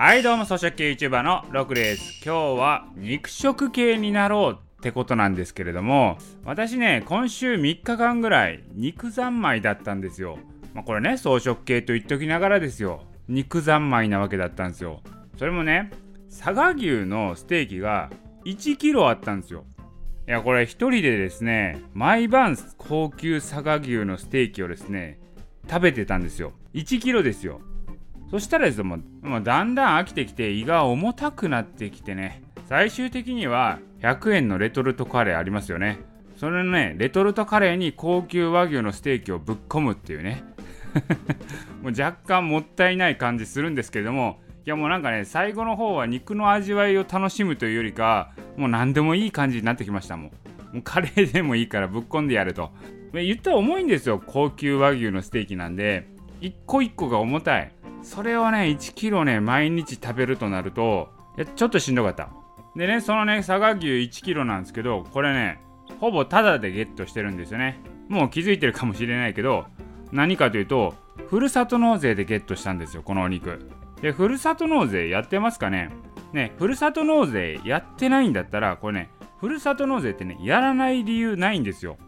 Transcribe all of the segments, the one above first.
はいどうも草食系 YouTuber のロクです。今日は肉食系になろうってことなんですけれども私ね今週3日間ぐらい肉三昧だったんですよ。まあ、これね草食系と言っときながらですよ。肉三昧なわけだったんですよ。それもね佐賀牛のステーキが1キロあったんですよ。いやこれ1人でですね毎晩高級佐賀牛のステーキをですね食べてたんですよ。1キロですよ。そしたらですよもう、もうだんだん飽きてきて胃が重たくなってきてね最終的には100円のレトルトカレーありますよね。それのねレトルトカレーに高級和牛のステーキをぶっ込むっていうね。もう若干もったいない感じするんですけれどもいやもうなんかね最後の方は肉の味わいを楽しむというよりかもう何でもいい感じになってきました。もんもうカレーでもいいからぶっ込んでやると。言ったら重いんですよ高級和牛のステーキなんで。一個一個が重たい。それをね1キロね毎日食べるとなるといやちょっとしんどかった。でねそのね佐賀牛1キロなんですけどこれねほぼタダでゲットしてるんですよね。もう気づいてるかもしれないけど何かというとふるさと納税でゲットしたんですよこのお肉。でふるさと納税やってますかね？ねふるさと納税やってないんだったらこれねふるさと納税ってねやらない理由ないんですよ。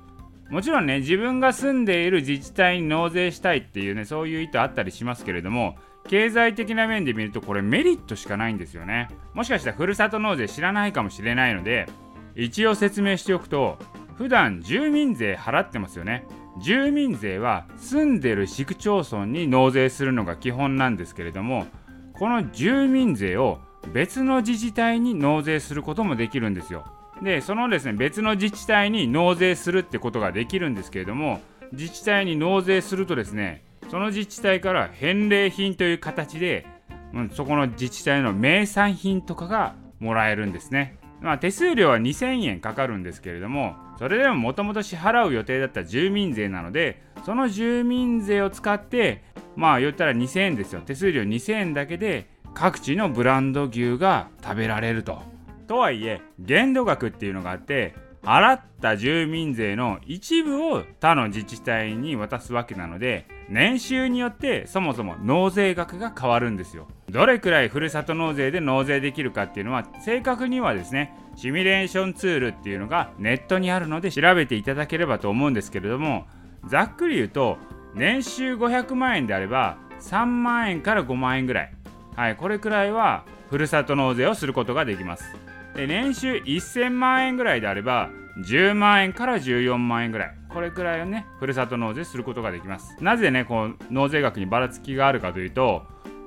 もちろんね自分が住んでいる自治体に納税したいっていうねそういう意図あったりしますけれども経済的な面で見るとこれメリットしかないんですよね。もしかしたらふるさと納税知らないかもしれないので一応説明しておくと普段住民税払ってますよね。住民税は住んでる市区町村に納税するのが基本なんですけれどもこの住民税を別の自治体に納税することもできるんですよ。でそのですね別の自治体に納税するってことができるんですけれども自治体に納税するとですねその自治体から返礼品という形で、うん、そこの自治体の名産品とかがもらえるんですねまあ、手数料は2000円かかるんですけれどもそれでももともと支払う予定だった住民税なのでその住民税を使ってまあ言ったら2000円ですよ手数料2000円だけで各地のブランド牛が食べられると。とはいえ限度額っていうのがあって払った住民税の一部を他の自治体に渡すわけなので年収によってそもそも納税額が変わるんですよ。どれくらいふるさと納税で納税できるかっていうのは正確にはですねシミュレーションツールっていうのがネットにあるので調べていただければと思うんですけれどもざっくり言うと年収500万円であれば3万円から5万円ぐらい。はいこれくらいはふるさと納税をすることができます。年収1000万円ぐらいであれば10万円から14万円ぐらい。これくらいをねふるさと納税することができます。なぜねこう納税額にばらつきがあるかというと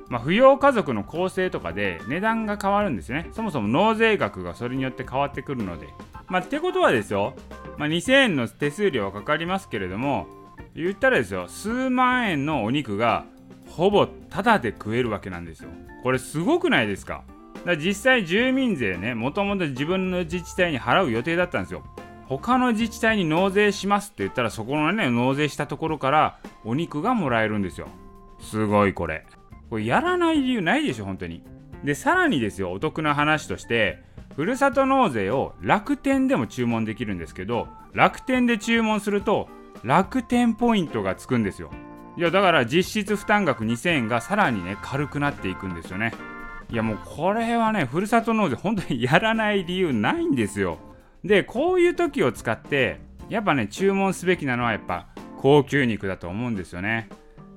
まあ、扶養家族の構成とかで値段が変わるんですね。そもそも納税額がそれによって変わってくるので。まあってことはですよ、まあ、2000円の手数料はかかりますけれども言ったらですよ数万円のお肉がほぼタダで食えるわけなんですよ。これすごくないですか？だ実際住民税ねもともと自分の自治体に払う予定だったんですよ。他の自治体に納税しますって言ったらそこのね納税したところからお肉がもらえるんですよ。すごいこれ。これやらない理由ないでしょ本当に。でさらにですよお得な話としてふるさと納税を楽天でも注文できるんですけど楽天で注文すると楽天ポイントがつくんですよ。いやだから実質負担額2000円がさらにね軽くなっていくんですよね。いやもうこれはねふるさと納税本当にやらない理由ないんですよ。でこういう時を使ってやっぱね注文すべきなのはやっぱ高級肉だと思うんですよね。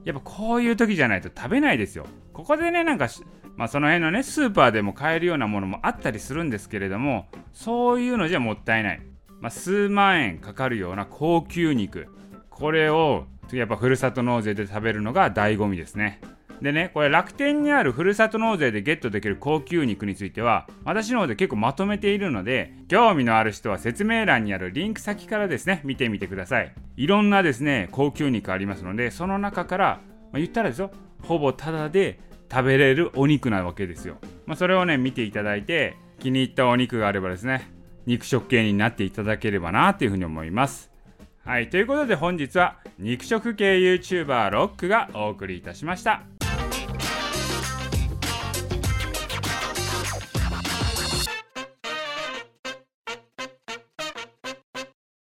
やっぱこういう時じゃないと食べないですよ。ここでねなんかまあその辺のねスーパーでも買えるようなものもあったりするんですけれどもそういうのじゃもったいない、まあ、数万円かかるような高級肉。これをやっぱふるさと納税で食べるのが醍醐味ですね。でねこれ楽天にあるふるさと納税でゲットできる高級肉については私の方で結構まとめているので興味のある人は説明欄にあるリンク先からですね見てみてください。いろんなですね高級肉ありますのでその中から、まあ、言ったらですよほぼタダで食べれるお肉なわけですよ、まあ、それをね見ていただいて気に入ったお肉があればですね肉食系になっていただければなというふうに思います。はいということで本日は肉食系 YouTuber ロックがお送りいたしました。